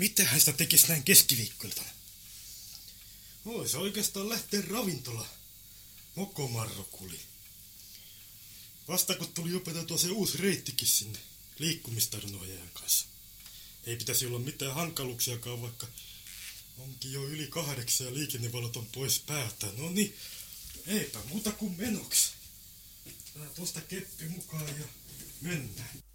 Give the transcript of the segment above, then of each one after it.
Mitähän sitä tekisi näin keskiviikkoiltana? Voisi oikeastaan lähteä ravintola. Mokomarrokuli. Vasta kun tuli opeteltua se uusi reittikin sinne liikkumistarinoijan kanssa. Ei pitäisi olla mitään hankaluuksiakaan, vaikka onkin jo yli kahdeksan ja liikennevalot on pois päältä. No niin, eipä muuta kuin menoksi. Tää tuosta keppi mukaan ja mennään.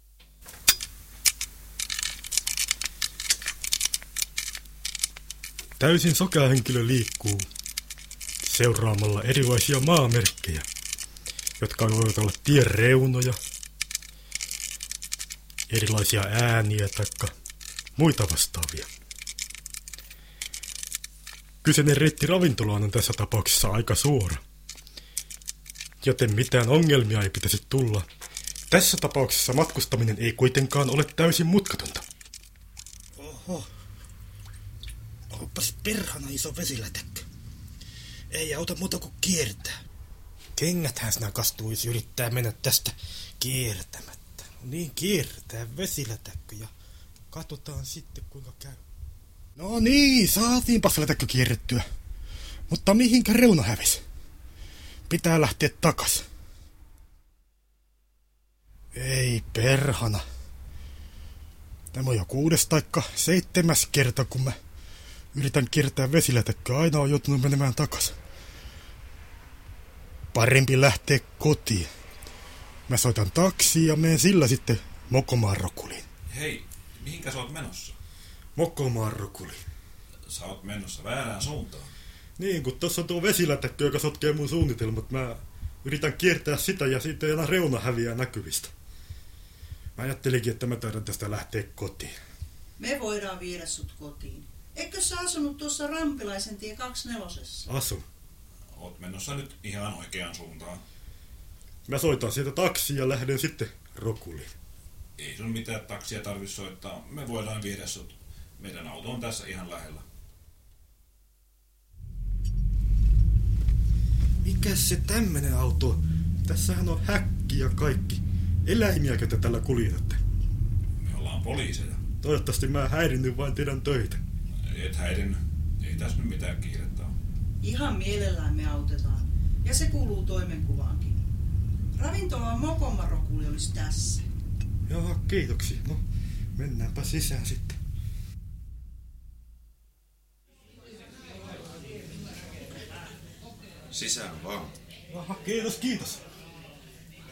Täysin sokea henkilö liikkuu seuraamalla erilaisia maamerkkejä, jotka voivat olla tien reunoja, erilaisia ääniä tai muita vastaavia. Kyseinen reitti ravintolaan on tässä tapauksessa aika suora, joten mitään ongelmia ei pitäisi tulla. Tässä tapauksessa matkustaminen ei kuitenkaan ole täysin mutkatonta. Oho. Oppas perhana iso vesilätäkkö. Ei auta muuta kuin kiertää. Kengäthän sinä kastuisi yrittää mennä tästä kiertämättä. No niin kiertää vesilätäkkö ja katsotaan sitten kuinka käy. No niin, saatiinpas lätäkkö kierrettyä. Mutta mihinkä reuna hävisi? Pitää lähteä takas. Ei perhana. Tämä on jo kuudes taikka seitsemäs kerta, kun mä yritän kiertää vesilätäkköä. Aina on joutunut menemään takas. Parempi lähteä kotiin. Mä soitan taksi ja menen sillä sitten Mokomarrokuliin. Hei, mihinkä sä oot menossa? Mokomarrokuli. Sä oot menossa väärään suuntaan. Niin, kun tuossa on tuo vesilätäkkö, joka sotkee mun suunnitelmat. Mä yritän kiertää sitä ja siitä ei enää reuna häviää näkyvistä. Mä ajattelinkin, että mä taidan tästä lähteä kotiin. Me voidaan viedä sut kotiin. Eikö sä asunut tuossa Rampilaisen tie 24? Asun. Oot menossa nyt ihan oikeaan suuntaan. Mä soitan sieltä taksi ja lähden sitten Rokuliin. Ei sun mitään taksia tarvi soittaa. Me voidaan viedä sut. Meidän auto on tässä ihan lähellä. Mikä se tämmönen auto on? Tässähän on häkki ja kaikki. Eläimiäkö te tällä kuljetatte? Me ollaan poliiseja. Toivottavasti mä häirinnyt vain teidän töitä. Et häirin. Ei tässä nyt mitään kiirettä ole. Ihan mielellään me autetaan. Ja se kuuluu toimenkuvaankin. Ravintola Mokomarokuli olisi tässä. Joo, kiitoksia. No, mennäänpä sisään sitten. Sisään vaan. Aha, kiitos, kiitos.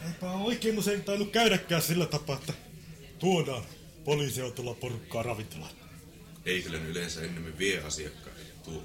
Eipä oikein usein tainnut käydäkään sillä tapaa, että tuodaan poliisiautolla porukkaa ravintolaan. Ei kyllä ne yleensä ennemmin vie asiakkaita. Tuu.